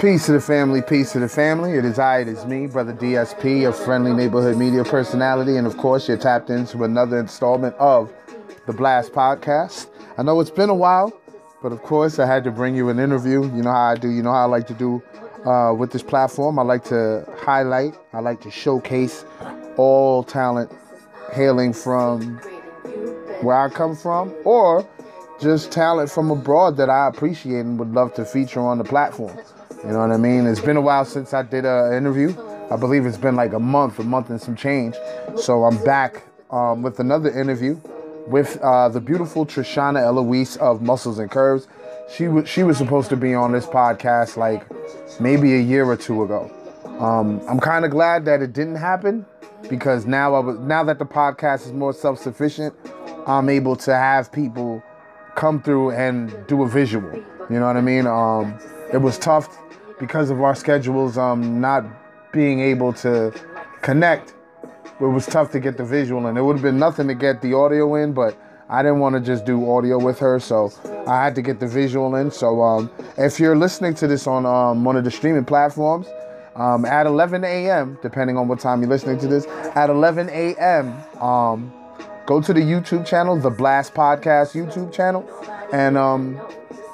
Peace to the family, peace to the family. It is I, it is me, Brother DSP, a friendly neighborhood media personality, and of course, you're tapped into another installment of the Blast Podcast. I know it's been a while, but of course, I had to bring you an interview. You know how I do, you know how I like to do uh, with this platform. I like to highlight, I like to showcase all talent hailing from where I come from or just talent from abroad that I appreciate and would love to feature on the platform. You know what I mean? It's been a while since I did an interview. I believe it's been like a month, a month and some change. So I'm back um, with another interview with uh, the beautiful Trishana Eloise of Muscles and Curves. She was she was supposed to be on this podcast like maybe a year or two ago. Um, I'm kind of glad that it didn't happen because now I was now that the podcast is more self-sufficient, I'm able to have people come through and do a visual. You know what I mean? Um, it was tough because of our schedules um, not being able to connect, it was tough to get the visual and It would have been nothing to get the audio in, but I didn't want to just do audio with her, so I had to get the visual in. So um, if you're listening to this on um, one of the streaming platforms, um, at 11 a.m., depending on what time you're listening to this, at 11 a.m., um, go to the YouTube channel, the Blast Podcast YouTube channel, and um,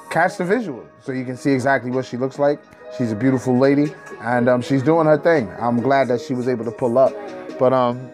catch the visual so you can see exactly what she looks like. She's a beautiful lady, and um, she's doing her thing. I'm glad that she was able to pull up. But um,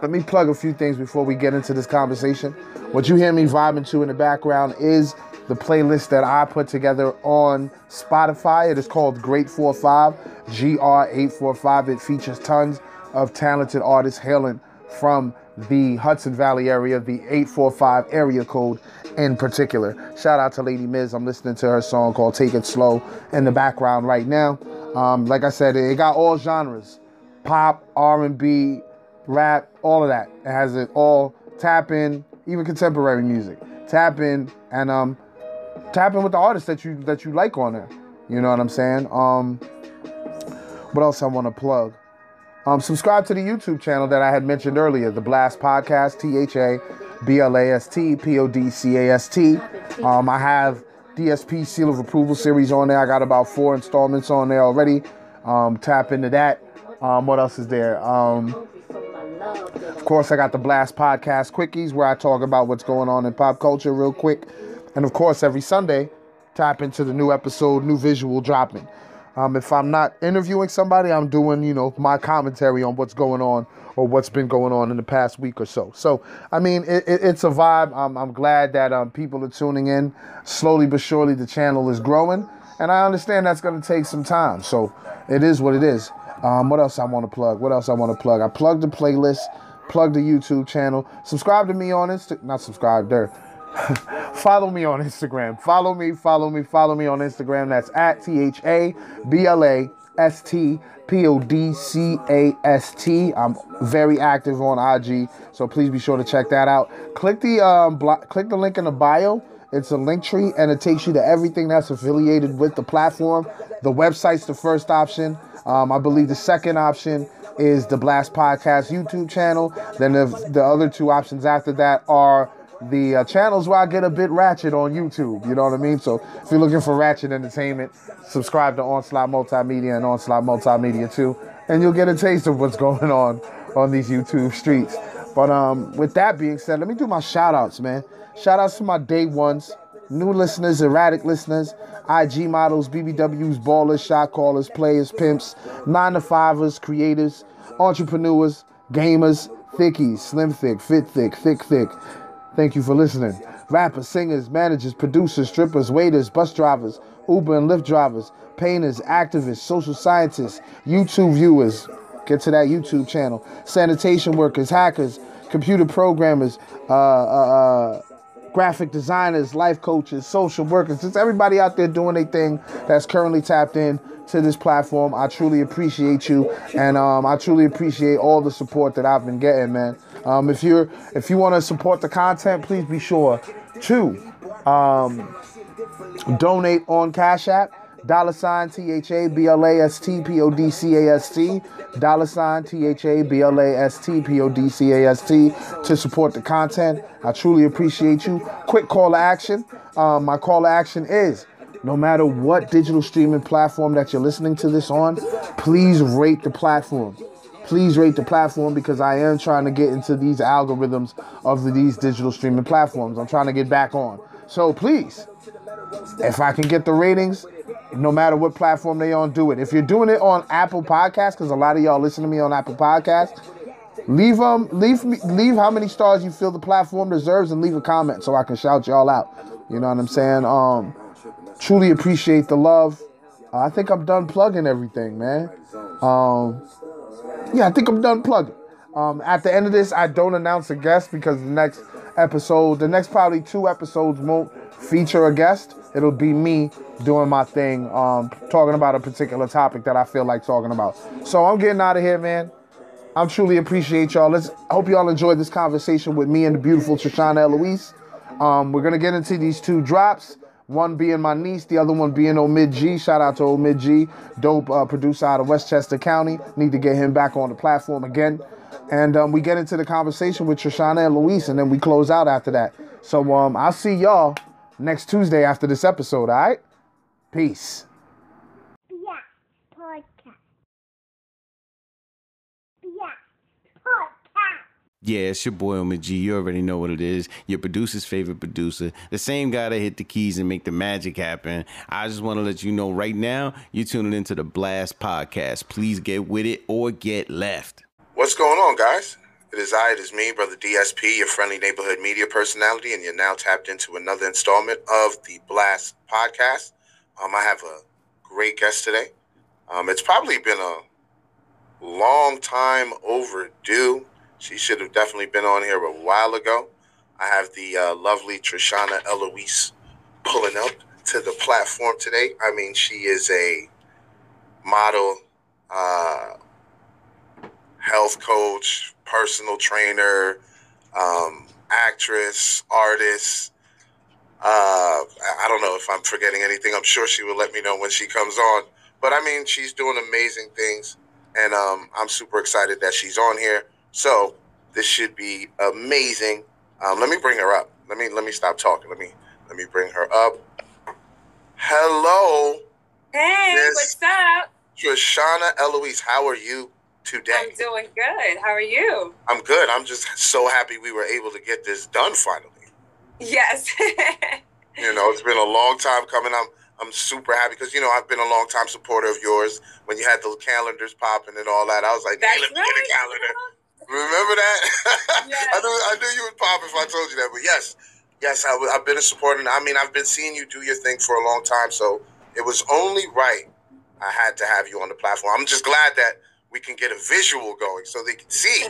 let me plug a few things before we get into this conversation. What you hear me vibing to in the background is the playlist that I put together on Spotify. It is called Great 45, GR845. It features tons of talented artists hailing from the Hudson Valley area, the 845 area code in particular. Shout out to Lady Miz. I'm listening to her song called Take It Slow in the background right now. Um, like I said, it got all genres. Pop, R&B, rap, all of that. It has it all. Tap in, even contemporary music. Tap in and um, tap in with the artists that you that you like on there. You know what I'm saying? Um, what else I want to plug? Um, subscribe to the YouTube channel that I had mentioned earlier, the Blast Podcast, T H A B L A S T P O D C A S T. Um, I have DSP Seal of Approval series on there. I got about four installments on there already. Um, tap into that. Um, what else is there? Um, of course, I got the Blast Podcast Quickies where I talk about what's going on in pop culture real quick. And of course, every Sunday, tap into the new episode, new visual dropping. Um, if I'm not interviewing somebody, I'm doing, you know, my commentary on what's going on or what's been going on in the past week or so. So, I mean, it, it, it's a vibe. I'm, I'm glad that um, people are tuning in. Slowly but surely, the channel is growing. And I understand that's going to take some time. So, it is what it is. Um, what else I want to plug? What else I want to plug? I plugged the playlist, plugged the YouTube channel. Subscribe to me on Insta. Not subscribe there follow me on Instagram. Follow me, follow me, follow me on Instagram. That's at T H A B L A S T P O D C A S T. I'm very active on IG, so please be sure to check that out. Click the um, blo- click the link in the bio. It's a link tree, and it takes you to everything that's affiliated with the platform. The website's the first option. Um, I believe the second option is the Blast Podcast YouTube channel. Then the, the other two options after that are the uh, channels where I get a bit ratchet on YouTube. You know what I mean? So if you're looking for ratchet entertainment, subscribe to Onslaught Multimedia and Onslaught Multimedia too, and you'll get a taste of what's going on on these YouTube streets. But um, with that being said, let me do my shout outs, man. Shout outs to my day ones, new listeners, erratic listeners, IG models, BBWs, ballers, shot callers, players, pimps, nine to fivers, creators, entrepreneurs, gamers, thickies, slim thick, fit thick, thick thick, Thank you for listening. Rappers, singers, managers, producers, strippers, waiters, bus drivers, Uber and Lyft drivers, painters, activists, social scientists, YouTube viewers. Get to that YouTube channel. Sanitation workers, hackers, computer programmers, uh, uh, uh, graphic designers, life coaches, social workers. Just everybody out there doing a thing that's currently tapped in to this platform. I truly appreciate you, and um, I truly appreciate all the support that I've been getting, man. Um, if you're if you want to support the content, please be sure to um, donate on Cash App. Dollar sign T H A B L A S T P O D C A S T. Dollar sign T H A B L A S T P O D C A S T to support the content. I truly appreciate you. Quick call to action. Um, my call to action is no matter what digital streaming platform that you're listening to this on, please rate the platform. Please rate the platform because I am trying to get into these algorithms of these digital streaming platforms. I'm trying to get back on. So please, if I can get the ratings, no matter what platform they on, do it. If you're doing it on Apple Podcasts, because a lot of y'all listen to me on Apple Podcasts, leave um leave me leave how many stars you feel the platform deserves and leave a comment so I can shout y'all out. You know what I'm saying? Um, truly appreciate the love. I think I'm done plugging everything, man. Um, yeah, I think I'm done plugging. Um, at the end of this, I don't announce a guest because the next episode, the next probably two episodes won't feature a guest. It'll be me doing my thing, um, talking about a particular topic that I feel like talking about. So I'm getting out of here, man. I'm truly appreciate y'all. Let's I hope y'all enjoyed this conversation with me and the beautiful Trishana Eloise. Um, we're gonna get into these two drops. One being my niece, the other one being Omid G. Shout out to Omid G, dope uh, producer out of Westchester County. Need to get him back on the platform again. And um, we get into the conversation with Trishana Eloise, and then we close out after that. So um, I'll see y'all next Tuesday after this episode, all right? Peace. Yeah, podcast. Yeah, podcast. Yeah, it's your boy Omid G. You already know what it is. Your producer's favorite producer. The same guy that hit the keys and make the magic happen. I just want to let you know right now, you're tuning into the Blast Podcast. Please get with it or get left. What's going on, guys? It is I, it is me, Brother DSP, your friendly neighborhood media personality, and you're now tapped into another installment of the Blast Podcast. Um, I have a great guest today. Um, it's probably been a long time overdue. She should have definitely been on here a while ago. I have the uh, lovely Trishana Eloise pulling up to the platform today. I mean, she is a model, uh, health coach, personal trainer, um, actress, artist. Uh, I don't know if I'm forgetting anything. I'm sure she will let me know when she comes on. But I mean, she's doing amazing things, and um, I'm super excited that she's on here. So this should be amazing. Um, let me bring her up. Let me let me stop talking. Let me let me bring her up. Hello, Hey, what's up? Trishana Eloise. How are you today? I'm doing good. How are you? I'm good. I'm just so happy we were able to get this done finally. Yes. You know, it's been a long time coming. I'm I'm super happy because you know I've been a long time supporter of yours. When you had those calendars popping and all that, I was like, That's hey, let me get a right. calendar. Remember that? Yes. I knew I knew you would pop if I told you that. But yes, yes, I, have been a supporter. I mean, I've been seeing you do your thing for a long time, so it was only right I had to have you on the platform. I'm just glad that we can get a visual going so they can see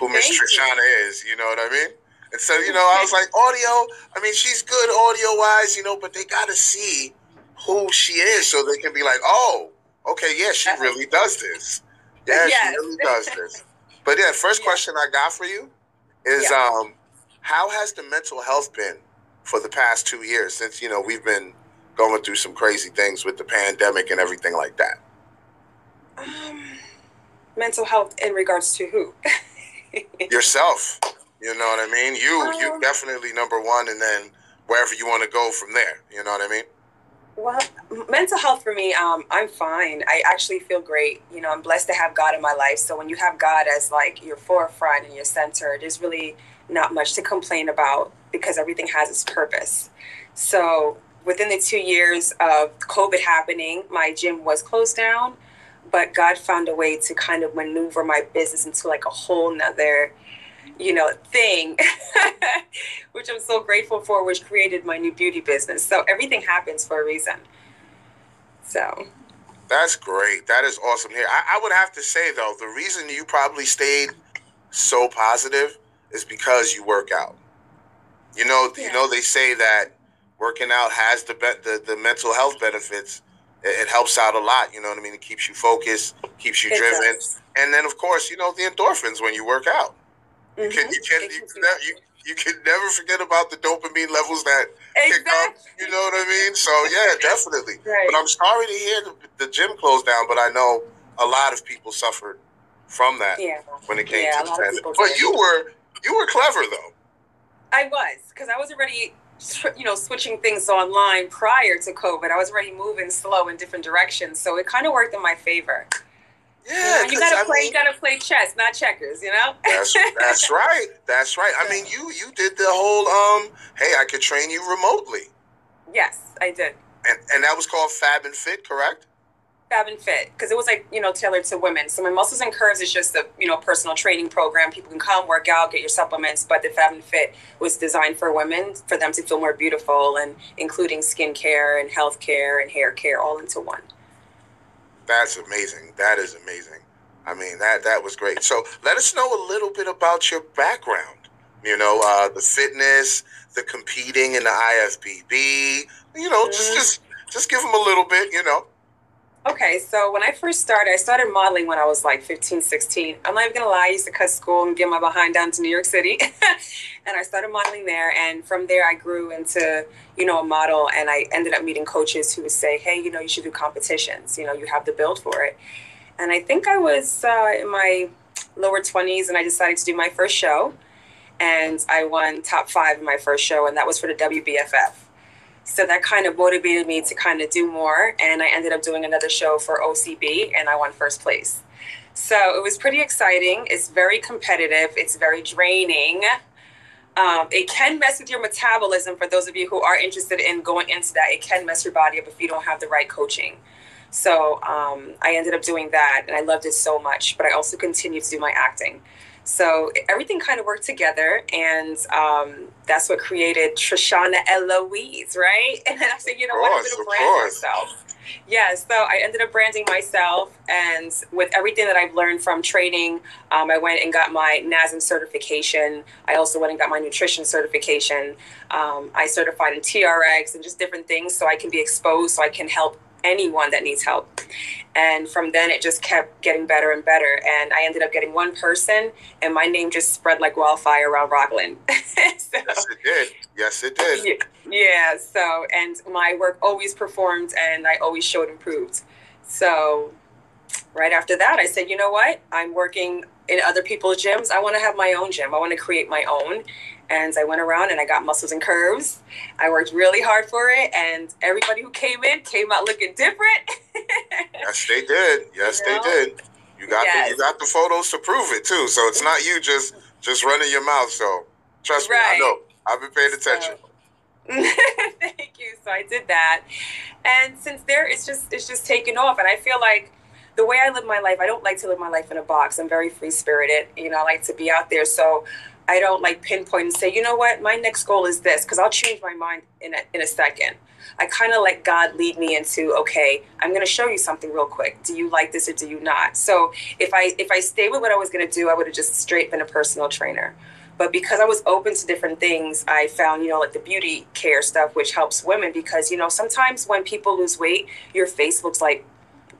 who Miss. Trishana is. You know what I mean? And so, you know, I was like, audio. I mean, she's good audio wise, you know, but they got to see who she is so they can be like, oh, okay, yeah, she really does this. Yeah, Yes. she really does this. But yeah, first question I got for you is Yeah. um, how has the mental health been for the past two years since, you know, we've been going through some crazy things with the pandemic and everything like that? um, mental health in regards to who? Yourself, you know what I mean? You, you Um, definitely number one, and then wherever you want to go from there. You know what I mean? Well, mental health for me, um, I'm fine. I actually feel great. You know, I'm blessed to have God in my life. So when you have God as like your forefront and your center, there's really not much to complain about because everything has its purpose. So within the two years of COVID happening, my gym was closed down, but God found a way to kind of maneuver my business into like a whole nother, you know, thing, which I'm so grateful for, which created my new beauty business. So everything happens for a reason. So That's great. That is awesome. Here, I, I would have to say though, the reason you probably stayed so positive is because you work out. You know, you know they say that working out has the be- the, the mental health benefits. It, it helps out a lot. You know what I mean? It keeps you focused, keeps you it driven, does. and then of course, you know the endorphins when you work out. Mm-hmm. You can you can you, can you- never, you, can never forget about the dopamine levels that kick up. You know what I mean? So yeah, definitely. Right. But I'm sorry to hear the, the gym closed down. But I know a lot of people suffered from that Yeah. when it came Yeah, to the pandemic. But did. you were you were clever though. I was because I was already you know, switching things online prior to COVID. I was already moving slow in different directions, so it kind of worked in my favor. Yeah, you gotta I play. mean, you gotta play chess, not checkers. You know. That's that's right. That's right. I mean, you you did the whole um. Hey, I could train you remotely, yes, I did. and and that was called Fab and Fit, correct? Fab and Fit because it was like you know tailored to women. So my muscles and curves is just a you know personal training program. People can come work out, get your supplements, but the Fab and Fit was designed for women for them to feel more beautiful and including skincare and health care and hair care all into one. That's amazing. That is amazing. I mean, that that was great. So let us know a little bit about your background. You know, uh, the fitness, the competing in the IFBB. You know, just Mhm. just just give them a little bit. You know. Okay, so when I first started, I started modeling when I was like 15, 16. I'm not even gonna lie, I used to cut school and get my behind down to New York City. and I started modeling there. And from there, I grew into, you know, a model. And I ended up meeting coaches who would say, hey, you know, you should do competitions. You know, you have the build for it. And I think I was uh, in my lower 20s and I decided to do my first show. And I won top five in my first show, and that was for the WBFF. So that kind of motivated me to kind of do more. And I ended up doing another show for OCB and I won first place. So it was pretty exciting. It's very competitive, it's very draining. Um, it can mess with your metabolism for those of you who are interested in going into that. It can mess your body up if you don't have the right coaching. So um, I ended up doing that and I loved it so much. But I also continued to do my acting. So everything kind of worked together, and um, that's what created Trishana Eloise, right? And then I said, you know what, I'm going to brand myself. Yeah, so I ended up branding myself, and with everything that I've learned from training, um, I went and got my NASM certification. I also went and got my nutrition certification. Um, I certified in TRX and just different things so I can be exposed, so I can help anyone that needs help. And from then, it just kept getting better and better. And I ended up getting one person, and my name just spread like wildfire around Rockland. so, Yes, it did. Yes, it did. yeah, yeah, so, and my work always performed and I always showed improved. So, right after that, I said, you know what? I'm working in other people's gyms. I want to have my own gym. I want to create my own. And I went around and I got muscles and curves. I worked really hard for it, and everybody who came in came out looking different. Yes, they did. Yes, You they did. You got the, you got the photos to prove it too. So it's not you just just running your mouth. So trust me, I know. I've been paying attention. Thank you. So I did that, and since there, it's just it's just taken off, and I feel like the way I live my life, I don't like to live my life in a box. I'm very free spirited. You know, I like to be out there. So I don't like pinpoint and say, you know what, my next goal is this, because I'll change my mind in a, in a second. I kind of let God lead me into, okay, I'm going to show you something real quick. Do you like this or do you not? So if I if I stay with what I was going to do, I would have just straight been a personal trainer. But because I was open to different things, I found, you know, like the beauty care stuff, which helps women because, you know, sometimes when people lose weight, your face looks like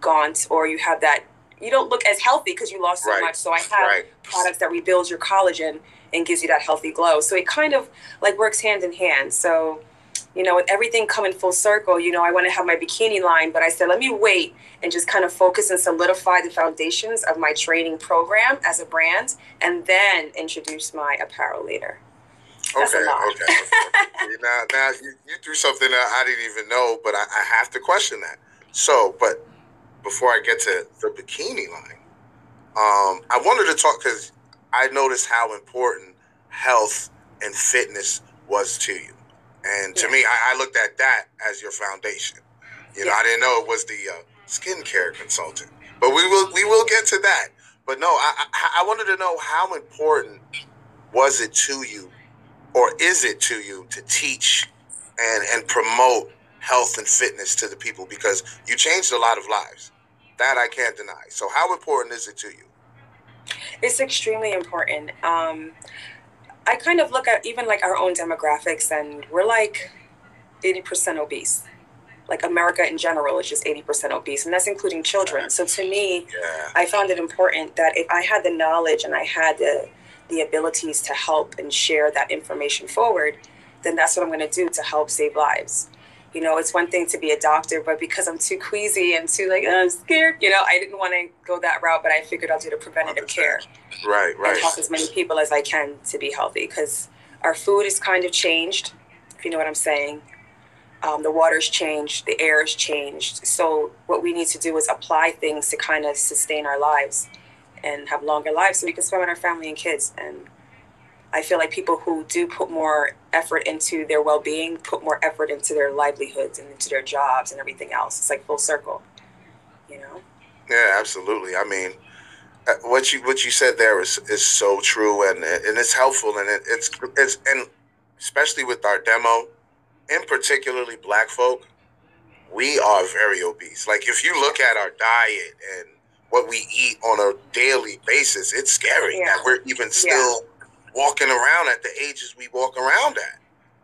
gaunt or you have that, you don't look as healthy because you lost so Right. much. So I have Right. products that rebuilds your collagen and gives you that healthy glow. So it kind of like works hand in hand. So, you know, with everything coming full circle, you know, I want to have my bikini line, but I said, let me wait and just kind of focus and solidify the foundations of my training program as a brand and then introduce my apparel later. That's Okay, okay. okay. now, now you, you threw something that I didn't even know, but I, I have to question that. So, but before I get to the bikini line, um, I wanted to talk because I noticed how important health and fitness was to you, and to Yeah. me, I, I looked at that as your foundation. You know, Yeah. I didn't know it was the uh, skincare consultant, but we will we will get to that. But no, I, I I wanted to know how important was it to you or is it to you to teach and and promote health and fitness to the people because you changed a lot of lives that i can't deny so how important is it to you It's extremely important. Um, I kind of look at even like our own demographics, and we're like 80% obese. Like America in general is just 80% obese, and that's including children. So to me, yeah I found it important that if I had the knowledge and I had the the abilities to help and share that information forward, then that's what I'm going to do to help save lives. You know, it's one thing to be a doctor, but because I'm too queasy and too like oh, I'm scared, you know, I didn't want to go that route. But I figured I'll do the preventative care right and right help as many people as I can to be healthy because our food is kind of changed if you know what I'm saying. Um, the water's changed, the air's changed. So what we need to do is apply things to kind of sustain our lives and have longer lives so we can spend with our family and kids. And I feel like people who do put more effort into their well-being put more effort into their livelihoods and into their jobs and everything else. It's like full circle, you know. Yeah, absolutely. I mean, uh, what you what you said there is is so true, and and it's helpful, and it, it's it's and especially with our demo, in particularly Black folk, we are very obese. Like if you look at our diet and what we eat on a daily basis, it's scary Yeah. that we're even still walking around at the ages we walk around at.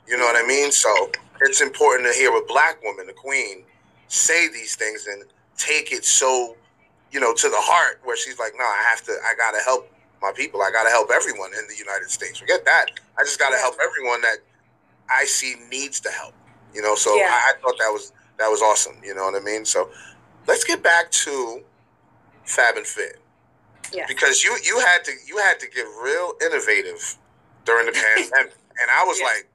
You know what I mean? So it's important to hear a black woman, a queen, say these things and take it so, you know, to the heart where she's like, no, I have to, I got to help my people. I got to help everyone in the United States. Forget that. I just got to help everyone that I see needs to help. You know, so Yeah. I, I thought that was that was awesome. You know what I mean? So let's get back to Fab and Fit Yeah. because you you had to you had to get real innovative during the pandemic, and I was Yeah. like,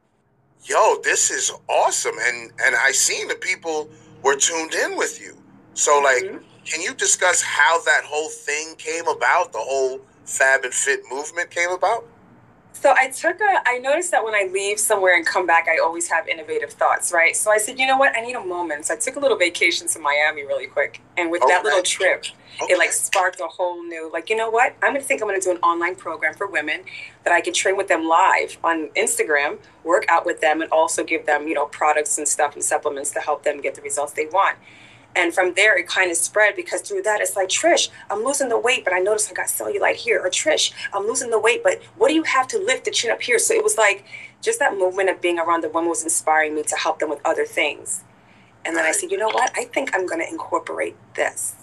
"Yo, this is awesome!" And and I seen the people were tuned in with you. So like, Mhm. can you discuss how that whole thing came about? The whole Fab and Fit movement came about. So I took a, I noticed that when I leave somewhere and come back, I always have innovative thoughts, right? So I said, you know what? I need a moment. So I took a little vacation to Miami really quick. And with that little trip, Okay. it like sparked a whole new, like, you know what? I'm going to think I'm going to do an online program for women that I can train with them live on Instagram, work out with them, and also give them, you know, products and stuff and supplements to help them get the results they want. And from there, it kind of spread because through that, it's like, Trish, I'm losing the weight, but I noticed I got cellulite here. Or Trish, I'm losing the weight, but what do you have to lift the chin up here? So it was like just that movement of being around the women was inspiring me to help them with other things. And then I said, you know what? I think I'm going to incorporate this.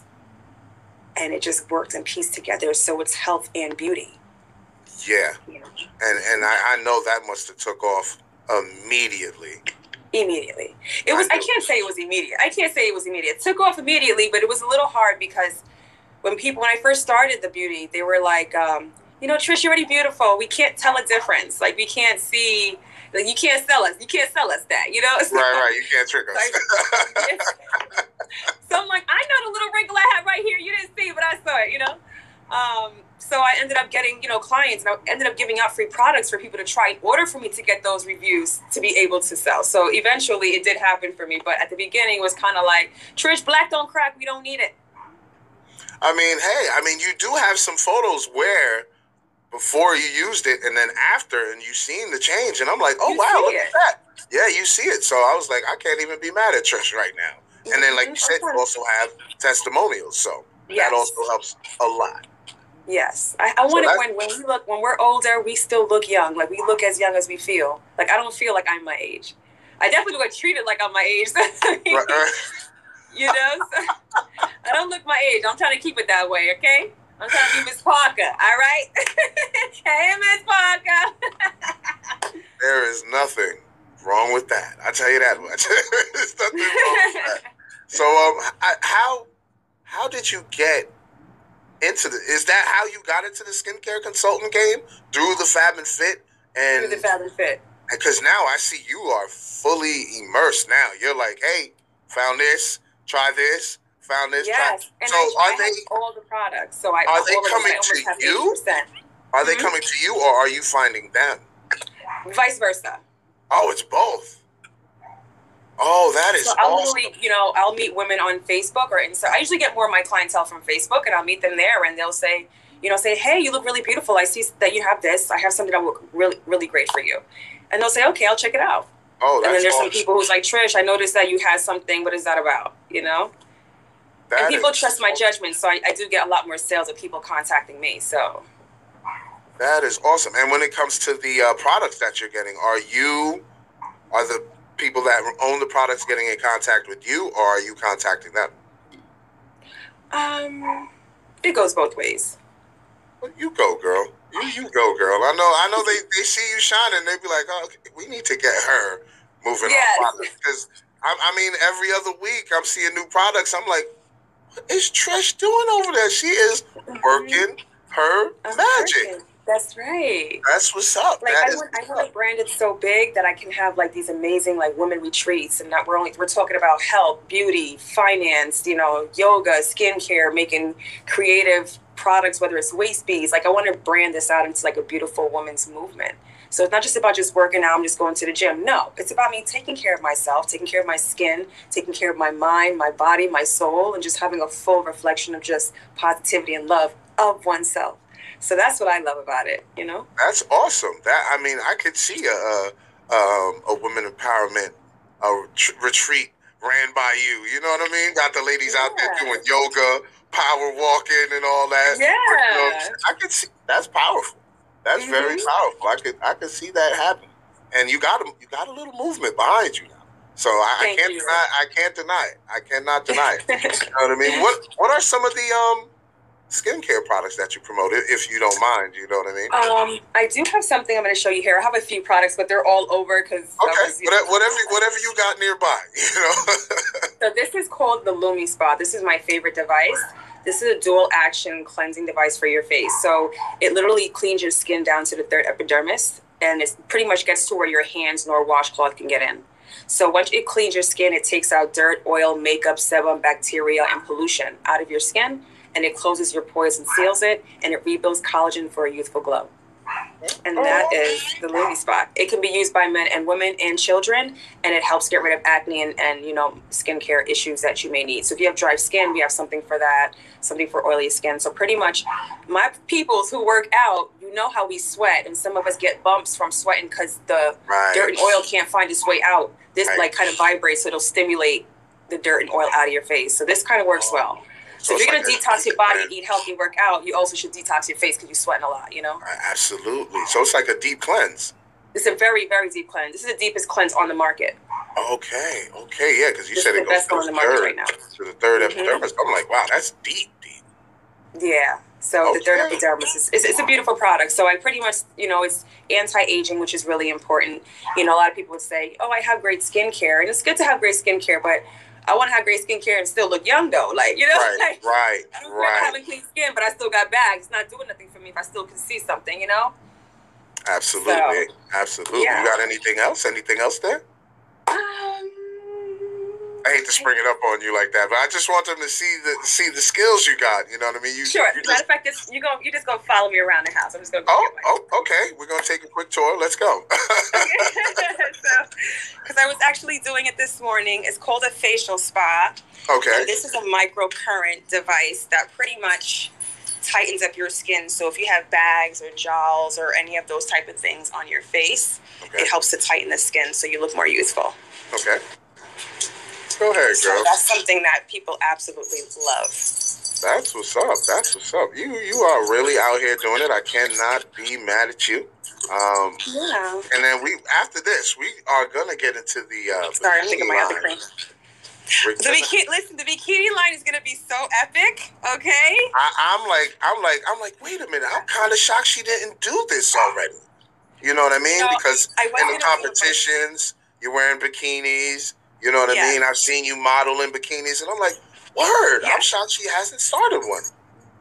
And it just worked and pieced together. So it's health and beauty. Yeah, know, and and I, I know that must have took off immediately. Immediately. It was. I can't say it was immediate. I can't say it was immediate. It took off immediately, but it was a little hard because when people, when I first started the beauty, they were like, um, you know, Trish, you're already beautiful. We can't tell a difference. Like we can't see. Like you can't sell us. You can't sell us that. You know. So- Right, right. You can't trick us. so I'm like, I know the little wrinkle I have right here. You didn't see, but I saw it. You know. Um, so I ended up getting, you know, clients, and I ended up giving out free products for people to try in order for me to get those reviews to be able to sell. So eventually, it did happen for me. But at the beginning, it was kind of like, Trish, black don't crack. We don't need it. I mean, hey, I mean, you do have some photos where before you used it and then after, and you seen the change, and I'm like, oh You wow, look it. at that. Yeah, you see it. So I was like, I can't even be mad at Trish right now. And then, like mm-hmm. you said, you also have testimonials, so Yes. that also helps a lot. Yes, I, I want that- it when when we look when we're older, we still look young. Like we look as young as we feel. Like I don't feel like I'm my age. I definitely get treated like I'm my age. You know, so, I don't look my age. I'm trying to keep it that way. Okay, I'm trying to be Miss Parker. All right. hey, Miss Parker. There is nothing wrong with that. I tell you that much. There's nothing wrong with that. So, um, I, how how did you get into the? Is that how you got into the skincare consultant game through the Fab and Fit? And Through the Fab and Fit. because now I see you are fully immersed. Now you're like, hey, found this, try this, found this. Yes, try. and So I, are I they all the products. So I Are they all of them, coming to you? 80%. are they Mhm. coming to you or are you finding them? Vice versa. Oh, it's both. Oh, that is So I'll awesome. literally, you know, I'll meet women on Facebook or Insta. I usually get more of my clientele from Facebook, and I'll meet them there, and they'll say, you know, say, "Hey, you look really beautiful. I see that you have this. I have something that will look really, really great for you." And they'll say, "Okay, I'll check it out." Oh, that's and then there's some people who's like, "Trish, I noticed that you had something. What is that about?" You know. That and people trust my judgment, so I, I do get a lot more sales of people contacting me. So That is awesome. And when it comes to the uh, products that you're getting, are you are the people that own the products getting in contact with you, or are you contacting them? um, it goes both ways. Well, you go, girl. You you go, girl. I know. I know. They they see you shining. They be like, oh, okay, we need to get her moving Yes. on because I, I mean, every other week I'm seeing new products. I'm like, what is Trish doing over there? She is working her I'm magic. working. That's right. That's what's up. Like That I want, I want to brand it so big that I can have like these amazing like women retreats, and that we're only we're talking about health, beauty, finance, you know, yoga, skincare, making creative products, whether it's waist beads. Like I want to brand this out into like a beautiful woman's movement. So it's not just about just working out. I'm just going to the gym. No, it's about me taking care of myself, taking care of my skin, taking care of my mind, my body, my soul, and just having a full reflection of just positivity and love of oneself. So that's what I love about it. You know. That's awesome. That I mean, I could see a a, um, a women empowerment a retreat ran by you. You know what I mean? Got the ladies out there doing yoga, power walking, and all that. Yeah. You know, I could see that's powerful. That's very Mhm. powerful. I could I could see that happen. And you got a you got a little movement behind you now. So I, I can't you. deny I can't deny it. I cannot deny it. You know what I mean? What what are some of the um skincare products that you promote, if- you don't mind? You know what I mean? Um, I do have something I'm going to show you here. I have a few products, but they're all over because. okay, whatever, whatever whatever you got nearby. You know. So this is called the Lumi Spa. This is my favorite device. This is a dual action cleansing device for your face. So it literally cleans your skin down to the third epidermis, and it pretty much gets to where your hands nor washcloth can get in. So once it cleans your skin, it takes out dirt, oil, makeup, sebum, bacteria, and pollution out of your skin, and it closes your pores and seals it, and it rebuilds collagen for a youthful glow. And that oh. is the Lumi Spa. It can be used by men and women and children, and it helps get rid of acne and, and you know skincare issues that you may need. So if you have dry skin, we have something for that, something for oily skin. So pretty much, my peoples who work out, you know how we sweat, and some of us get bumps from sweating because the right. dirt and oil can't find its way out. This Right. like kind of vibrates, so it'll stimulate the dirt and oil out of your face. So this kind of works oh. well. So if you're gonna like a- detox your body, man, eat healthy, work out, you also should detox your face because you're sweating a lot. You know. Absolutely. So it's like a deep cleanse. It's a very, very deep cleanse. This is the deepest cleanse on the market. Okay. Okay. Yeah, because you This said it goes to the third, right now. to the 3rd Mhm. epidermis. I'm like, wow, that's deep, deep. Yeah. So the third epidermis is it's, it's a beautiful product. So I pretty much, you know, it's anti-aging, which is really important. You know, a lot of people would say, "Oh, I have great skincare," and it's good to have great skincare, but I want to have great skincare and still look young, though. Like, you know, Right. like, Right. I don't care Right. having clean skin, but I still got bags. It's not doing nothing for me if I still can see something, you know. Absolutely. Absolutely. yeah. You got anything else? Anything else there? Um, I hate to spring it up on you like that, but I just want them to see the see the skills you got. You know what I mean? You, sure. you Matter of fact, this, you go. You just gonna follow me around the house. I'm just gonna. Go oh, oh, okay. We're gonna take a quick tour. Let's go. so, because I was actually doing it this morning. It's called a facial spa. okay. And this is a microcurrent device that pretty much tightens up your skin. So if you have bags or jowls or any of those type of things on your face, Okay. it helps to tighten the skin so you look more youthful. Okay. Go ahead, So girl. that's something that people absolutely love. That's what's up. That's what's up. You you are really out here doing it. I cannot be mad at you. Um, Yeah. and then we after this we are gonna get into the uh, Sorry, I'm thinking my other cream. The bikini, listen, the bikini line is gonna be so epic. Okay. I, I'm like I'm like I'm like wait a minute. I'm kind of shocked she didn't do this already. You know what I mean? No, because I in the gonna do it, but- competitions, you're wearing bikinis. You know what I mean? I've seen you model in bikinis, and I'm like, word. Yeah. I'm shocked she hasn't started one.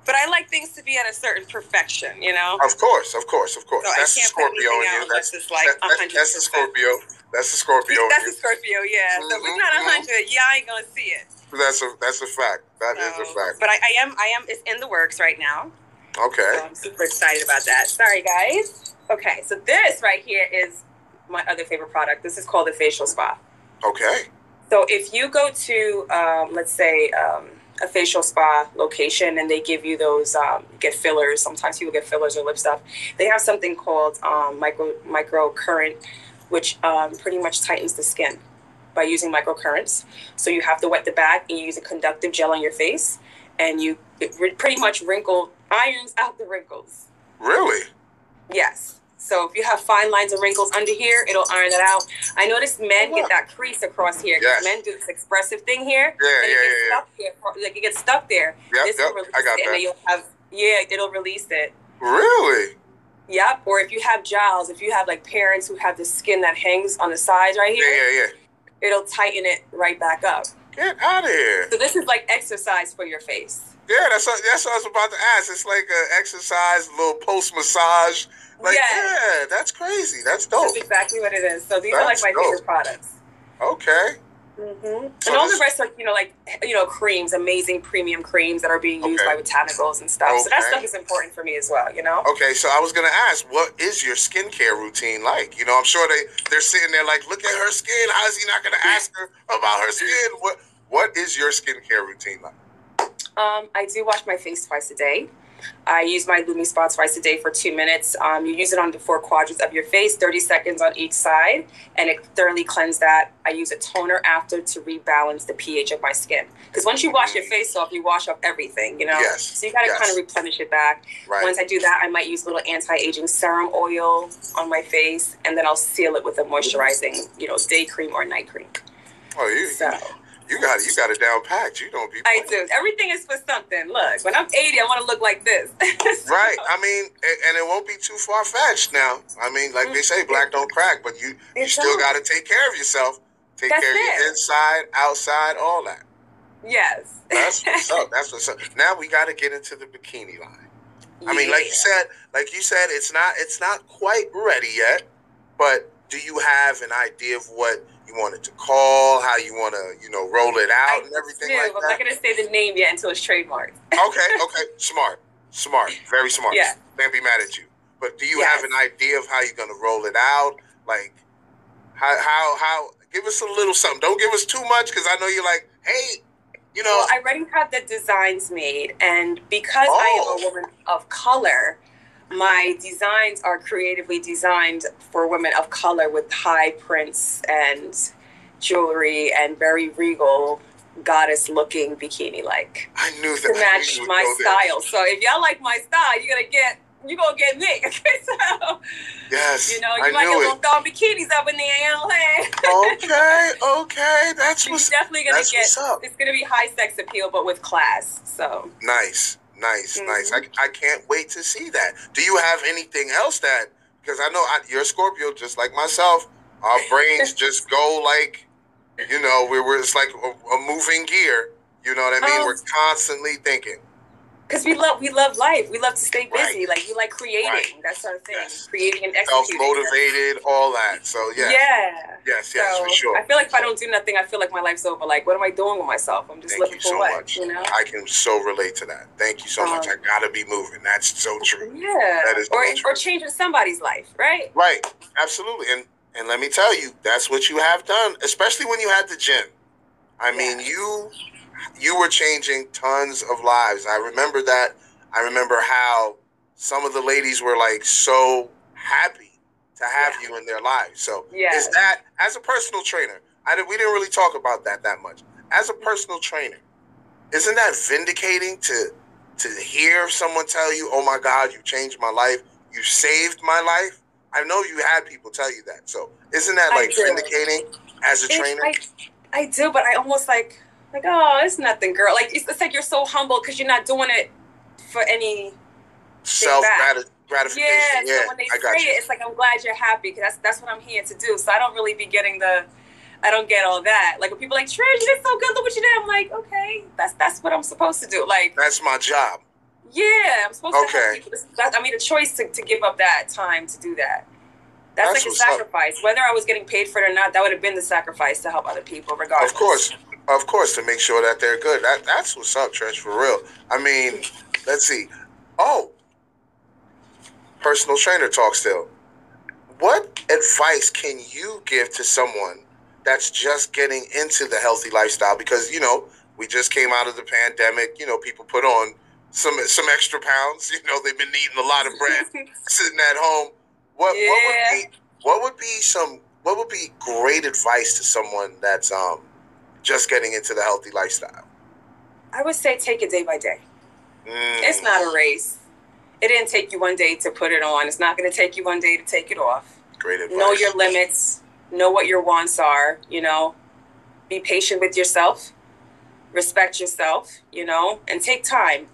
But I like things to be at a certain perfection, you know. Of course, of course, of course. So that's the Scorpio in you. That's it's like that- that- that's the 100%. Scorpio. That's the Scorpio That's a Scorpio, yeah. So if it's not a Mhm. hundred, yeah, I ain't gonna see it. That's a that's a fact. That is a fact. But I, I am, I am. It's in the works right now. Okay. So I'm super excited about that. Sorry, guys. Okay, so this right here is my other favorite product. This is called the facial spa. Okay. So if you go to, um, let's say, um, a facial spa location and they give you those, um, get fillers. Sometimes people get fillers or lip stuff. They have something called um, micro microcurrent, which um, pretty much tightens the skin by using microcurrents. So you have to wet the back and you use a conductive gel on your face, and you pretty much wrinkle irons out the wrinkles. Really? Yes. So if you have fine lines and wrinkles under here, it'll iron that out. I notice men get that crease across here. 'cause Yes. Men do this expressive thing here. Yeah, yeah, yeah, here. Like it gets stuck there. Yep, this yep. will release I got it, that. you'll have yeah, it'll release it. Really? Yep. Or if you have jowls, if you have like parents who have the skin that hangs on the sides right here. Yeah, yeah, yeah. it'll tighten it right back up. Get out of here. So this is like exercise for your face. Yeah, that's what, that's what I was about to ask. It's like an exercise, a little post massage. Like, Yes. yeah, that's crazy. That's dope. That's exactly what it is. So these are like my dope. favorite products. Okay. hmm So and all this- the rest are, you know, like you know, creams, amazing premium creams that are being used Okay. by botanicals and stuff. So that stuff is important for me as well. You know. Okay, so I was gonna ask, what is your skincare routine like? You know, I'm sure they they're sitting there like, look at her skin. How is he not gonna ask her about her skin? What What is your skincare routine like? Um, I do wash my face twice a day. I use my Lumi Spa twice a day for two minutes. Um, you use it on the four quadrants of your face, 30 seconds on each side, and it thoroughly cleans that. I use a toner after to rebalance the pH of my skin. Because once you wash your face off, you wash off everything, you know? Yes, So you got to yes. kind of replenish it back. Right. Once I do that, I might use a little anti-aging serum oil on my face, and then I'll seal it with a moisturizing, you know, day cream or night cream. oh, you So you got it. You got it down packed. You don't be I do. Everything is for something. Look, when I'm 80, I want to look like this. Right. I mean, and it won't be too far fetched now. I mean, like they say, black don't crack, but you you It still got to take care of yourself. Take That's care of your it. inside, outside, all that. Yes. That's what's up. That's what's up. Now we got to get into the bikini line. I mean, like you said, like you said, it's not it's not quite ready yet. But do you have an idea of what you want it to call? How you want to, you know, roll it I out and everything do. like I'm not going to say the name yet until it's trademarked. okay, okay, smart, smart, very smart. Yeah. can't be mad at you. But do you Yes. have an idea of how you're gonna roll it out? Like, how how how? Give us a little something. Don't give us too much because I know you're like, hey, you know, Well, I already have the designs made, and because I Oh. am a oh. woman of color, my designs are creatively designed for women of color with high prints and jewelry and very regal, goddess looking bikini like I knew that to match my style. So if y'all like my style, you're gonna get you gonna get me. Okay, so Yes, you know, you I might get little thong bikinis up in the you know what I'm saying? okay, okay, that's You're what's definitely gonna that's get. what's up. It's gonna be high sex appeal, but with class. So nice, nice, Mhm. nice. I, I can't wait to see that. Do you have anything else that? Because I know I, you're a Scorpio, just like myself. Our brains just go like, you know, we're, we're it's like a, a moving gear. You know what I mean? Um, we're constantly thinking. Because we love we love life. We love to stay busy. Right. Like we like creating. Right. That's our thing. Yes. Creating and executing. Self motivated, all that. So yeah, Yeah. yes, yes, so for sure. I feel like if I don't do nothing, I feel like my life's over. Like, what am I doing with myself? I'm just Thank looking you for so what, much. you know? I can so relate to that. Thank you so much. Um, I gotta be moving. That's so true. Yeah. That is or so true. or changing somebody's life, right? Right, absolutely. And and let me tell you, that's what you have done, especially when you had the gym. I mean, Yeah. you you were changing tons of lives. I remember that. I remember how some of the ladies were like so happy to have Yeah. you in their lives. So Yes. is that as a personal trainer? I did, we didn't really talk about that that much. As a personal trainer, isn't that vindicating to to hear someone tell you, "Oh my God, you changed my life. You saved my life." I know you had people tell you that. So isn't that like vindicating as a It's- trainer? I, I do, but I almost like like oh, it's nothing, girl. Like it's, it's like you're so humble because you're not doing it for any Self gratification. Yeah, Yeah, so when they I got say you. it, it's like I'm glad you're happy because that's that's what I'm here to do. So I don't really be getting the, I don't get all that. Like when people are like, Trish, you did so good. Look what you did. I'm like, okay, that's that's what I'm supposed to do. Like, That's my job. yeah, I'm supposed to Okay. help people. This, that, I made a choice to, to give up that time to do that. That's, That's like a what's up. sacrifice. Whether I was getting paid for it or not, that would have been the sacrifice to help other people, regardless. Of course, of course, to make sure that they're good. That that's what's up, Trish, for real. I mean, let's see. Oh, personal trainer talk still. What advice can you give to someone that's just getting into the healthy lifestyle? Because you know we just came out of the pandemic. You know, people put on some some extra pounds. You know, they've been eating a lot of bread, sitting at home. What what would be what would be some what would be great advice to someone that's um just getting into the healthy lifestyle? I would say take it day by day. Mm, It's not a race. It didn't take you one day to put it on. It's not going to take you one day to take it off. great advice. Know your limits. Know what your wants are. You know, be patient with yourself. Respect yourself. You know, and take time,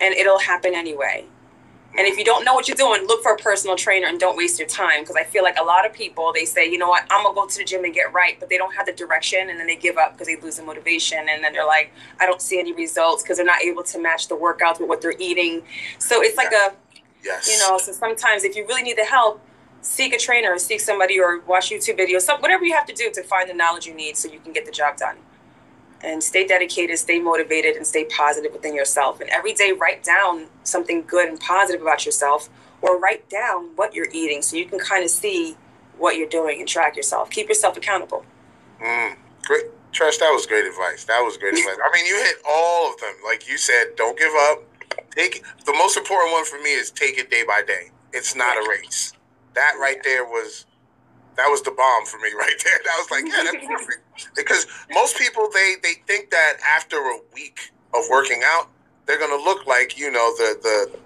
and it'll happen anyway. And if you don't know what you're doing, look for a personal trainer and don't waste your time. Because I feel like a lot of people they say, you know what, I'm gonna go to the gym and get right, but they don't have the direction, and then they give up because they lose the motivation, and then they're like, I don't see any results because they're not able to match the workouts with what they're eating. So it's like a, Yes. you know, so sometimes if you really need the help, seek a trainer, or seek somebody, or watch YouTube videos, some, whatever you have to do to find the knowledge you need so you can get the job done. And stay dedicated, stay motivated, and stay positive within yourself. And every day, write down something good and positive about yourself, or write down what you're eating so you can kind of see what you're doing and track yourself. Keep yourself accountable. Mm, great. Trish, that was great advice. That was great advice. I mean, you hit all of them. Like you said, don't give up. Take the most important one for me is take it day by day. It's not a race. That right there was that was the bomb for me right there. That was like, yeah, that's perfect. Because most people they they think that after a week of working out, they're gonna look like you know the the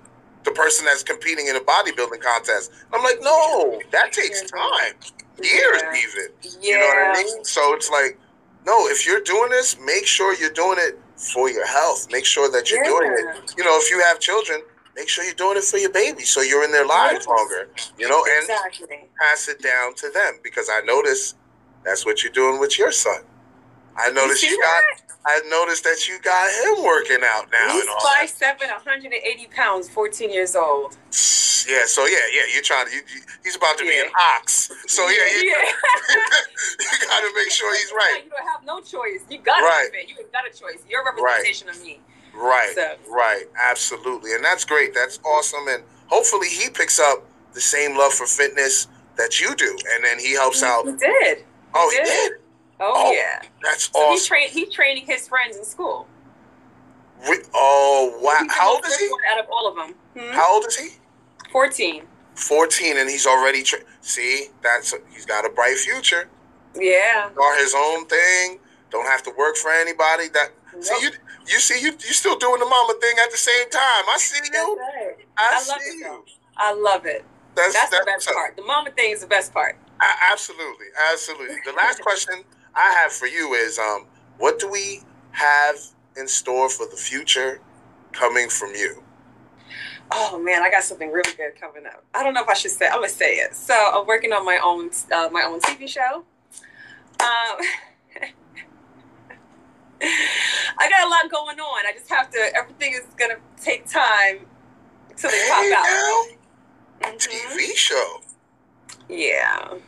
the person that's competing in a bodybuilding contest. I'm like, no, that takes time, years Yeah. even. You know what I mean? So it's like, no, if you're doing this, make sure you're doing it for your health. Make sure that you're doing it. You know, if you have children, make sure you're doing it for your baby, so you're in their lives Yes. longer. You know, and Exactly. pass it down to them because I notice that's what you're doing with your son. I noticed see you, got. I noticed that you got him working out now. He's five seven, 180 pounds, 14 years old. Yeah. So yeah, yeah. You're trying to. You, you, he's about to be an ox. So yeah, you, you got to make sure he's right. You don't have no choice. You got to Right. it. You got a choice. You're a representation of me. Right, So- right, absolutely, and that's great. That's awesome, and hopefully he picks up the same love for fitness that you do, and then he helps out. He did. Oh, he did. did. Oh, Oh, yeah. That's So he's awesome. train he's training his friends in school. Re- Oh wow! How old is he? Out of all of them. Hmm? How old is he? 14. Fourteen, and he's already. Tra- See, that's he's got a bright future. Yeah. Got his own thing. Don't have to work for anybody. That see you. You see you. You still doing the mama thing at the same time. I see That's you. right. I, I love see it, you. I love it. That's That's the best part. The mama thing is the best part. A- absolutely, absolutely. The last question I have for you is, um, what do we have in store for the future coming from you? Oh man, I got something really good coming up. I don't know if I should say. I'm gonna say it. So I'm working on my own uh, my own TV show. Um, I got a lot going on. I just have to. Everything is gonna take time till they pop out. now, Mhm. TV show. Yeah. You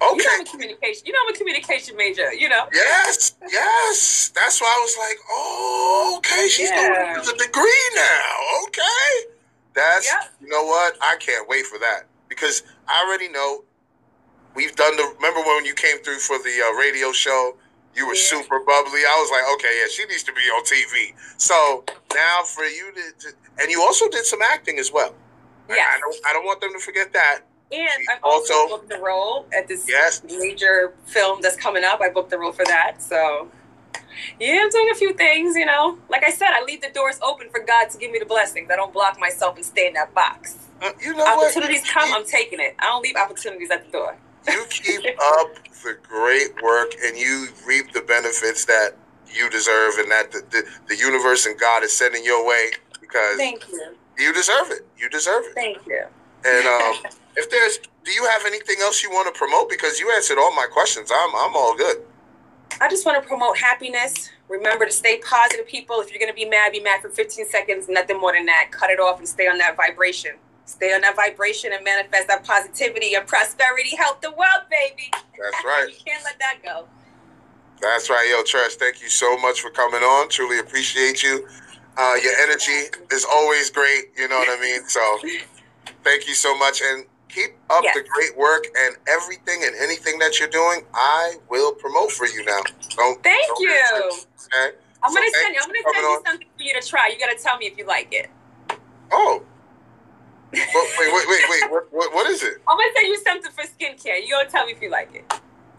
know Okay. I'm a communication. You know I'm a communication major. You know. Yes, yes. That's why I was like, oh, okay. She's Yeah. going to the degree now. Okay. That's, Yep. you know what? I can't wait for that because I already know we've done the, remember when you came through for the uh, radio show? You were super bubbly. I was like, okay, yeah, she needs to be on TV. So now for you to, to and you also did some acting as well. I- Yes. I don't, I don't want them to forget that. And She I've also, also- booked the role at this Yes. major film that's coming up. I booked the role for that. So, yeah, I'm doing a few things, you know. Like I said, I leave the doors open for God to give me the blessings. I don't block myself and stay in that box. Uh, you know what? Opportunities come, I'm taking it. I don't leave opportunities at the door. You keep up the great work and you reap the benefits that you deserve and that the, the, the universe and God is sending your way because Thank you. you deserve it. You deserve it. Thank you. And um, if there's, do you have anything else you want to promote? Because you answered all my questions. I'm, I'm all good. I just want to promote happiness. Remember to stay positive, people. If you're going to be mad, be mad for 15 seconds, nothing more than that. Cut it off and stay on that vibration. Stay on that vibration and manifest that positivity and prosperity. Help the world, baby. That's right. you can't let that go. That's right, yo, Tress. Thank you so much for coming on. Truly appreciate you. Uh, your energy is always great. You know what I mean? So, thank you so much, and keep up Yes. the great work and everything and anything that you're doing. I will promote for you now. Don't Thank don't you. Okay. I'm So gonna send you. I'm gonna send you on. something for you to try. You gotta tell me if you like it. Oh. But wait, wait, wait, wait. What, what, what is it? I'm gonna send you something for skincare. You gonna tell me if you like it.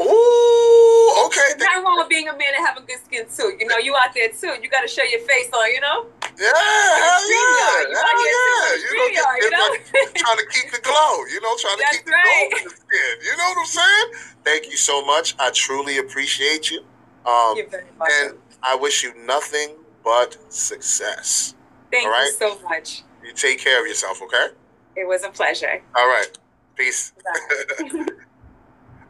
Ooh, okay. There's nothing wrong with being a man and having good skin too. You know, you out there too. You gotta show your face on. You know. Yeah, hell yeah. You hell yeah. You know, yard, you know? like- trying to keep the glow. You know, trying to That's keep the right. glow in the skin. You know what I'm saying? Thank you so much. I truly appreciate you. Um, You're very and. I wish you nothing but success. Thank all right. you so much. You take care of yourself, okay? It was a pleasure. All right. Peace.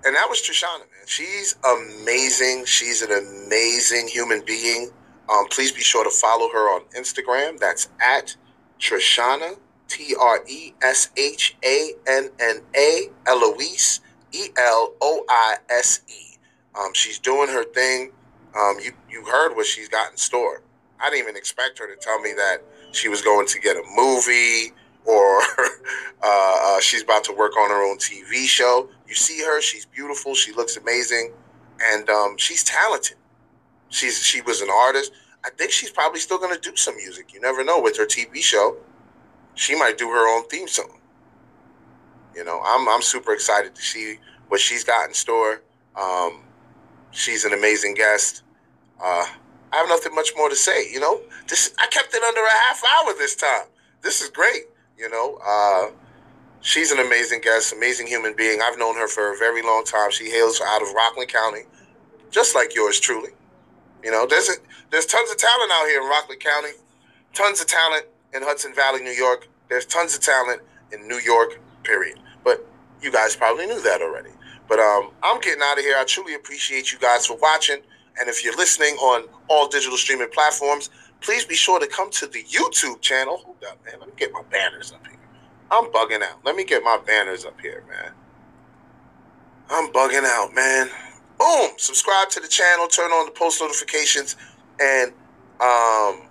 And that was Trishana, man. She's amazing. She's an amazing human being. Um, please be sure to follow her on Instagram. That's at Trishana, T R E S H A N N A, Eloise, E L O I S E. Um, she's doing her thing. Um, you, you heard what she's got in store. I didn't even expect her to tell me that she was going to get a movie or uh, uh, she's about to work on her own TV show. You see her; she's beautiful. She looks amazing, and um, she's talented. She's she was an artist. I think she's probably still going to do some music. You never know with her TV show. She might do her own theme song. You know, I'm I'm super excited to see what she's got in store. Um, she's an amazing guest. Uh, I have nothing much more to say. You know, this I kept it under a half hour this time. This is great. You know, uh, she's an amazing guest, amazing human being. I've known her for a very long time. She hails out of Rockland County, just like yours truly. You know, there's a, there's tons of talent out here in Rockland County, tons of talent in Hudson Valley, New York. There's tons of talent in New York, period. But you guys probably knew that already. But um, I'm getting out of here. I truly appreciate you guys for watching. And if you're listening on all digital streaming platforms, please be sure to come to the YouTube channel. Hold up, man. Let me get my banners up here. I'm bugging out. Let me get my banners up here, man. I'm bugging out, man. Boom! Subscribe to the channel, turn on the post notifications, and um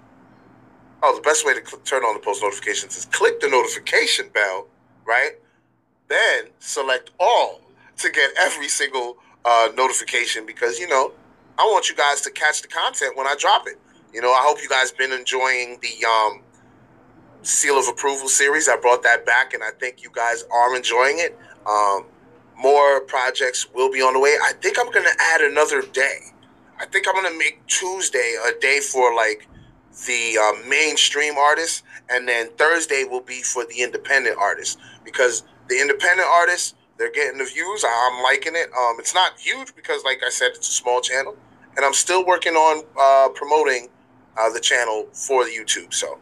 oh, the best way to cl- turn on the post notifications is click the notification bell, right? Then select all to get every single uh, notification because you know I want you guys to catch the content when I drop it. You know, I hope you guys been enjoying the um, seal of approval series. I brought that back, and I think you guys are enjoying it. Um, more projects will be on the way. I think I'm gonna add another day. I think I'm gonna make Tuesday a day for like the uh, mainstream artists, and then Thursday will be for the independent artists because the independent artists they're getting the views. I'm liking it. Um, it's not huge because, like I said, it's a small channel, and I'm still working on uh, promoting uh, the channel for the YouTube. So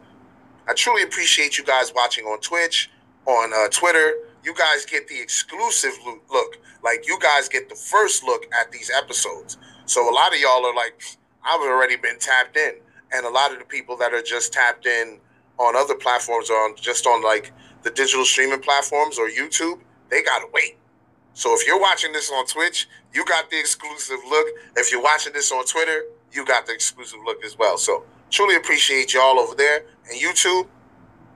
I truly appreciate you guys watching on Twitch, on uh, Twitter. You guys get the exclusive look. Like you guys get the first look at these episodes. So a lot of y'all are like, I've already been tapped in, and a lot of the people that are just tapped in on other platforms or on just on like the digital streaming platforms or YouTube, they gotta wait. So if you're watching this on Twitch, you got the exclusive look. If you're watching this on Twitter, you got the exclusive look as well. So truly appreciate y'all over there and YouTube.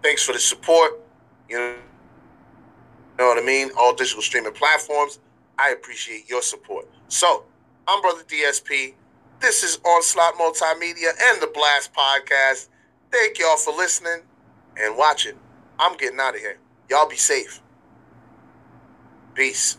Thanks for the support. You know, what I mean? All digital streaming platforms. I appreciate your support. So I'm Brother DSP. This is Onslaught Multimedia and the Blast Podcast. Thank y'all for listening and watching. I'm getting out of here. Y'all be safe. Peace.